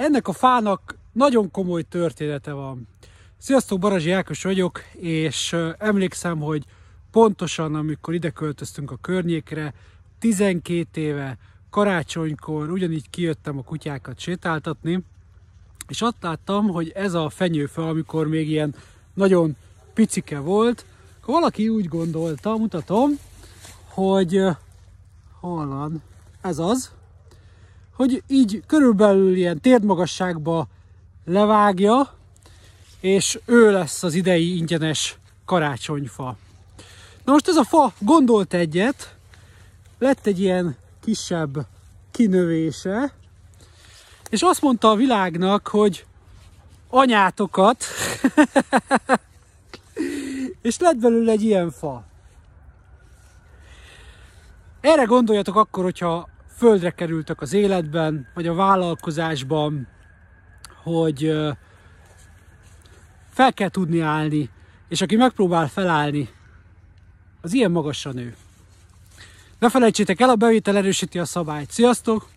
ennek a fának nagyon komoly története van. Sziasztok, Barazsi Ákos vagyok, és emlékszem, hogy pontosan amikor ide költöztünk a környékre, 12 éve, karácsonykor ugyanígy kijöttem a kutyákat sétáltatni, és ott láttam, hogy ez a fenyőfa, amikor még ilyen nagyon picike volt, akkor valaki úgy gondolta, mutatom, hogy hol van, ez az, hogy így körülbelül ilyen térdmagasságba levágja, és ő lesz az idei ingyenes karácsonyfa. Na most ez a fa gondolt egyet, lett egy ilyen kisebb kinövése, és azt mondta a világnak, hogy anyátokat, és lett belőle egy ilyen fa. Erre gondoljatok akkor, hogyha földre kerültek az életben, vagy a vállalkozásban, hogy fel kell tudni állni, és aki megpróbál felállni, az ilyen magasan nő. Ne felejtsétek el, a bevétel erősíti a szabályt. Sziasztok!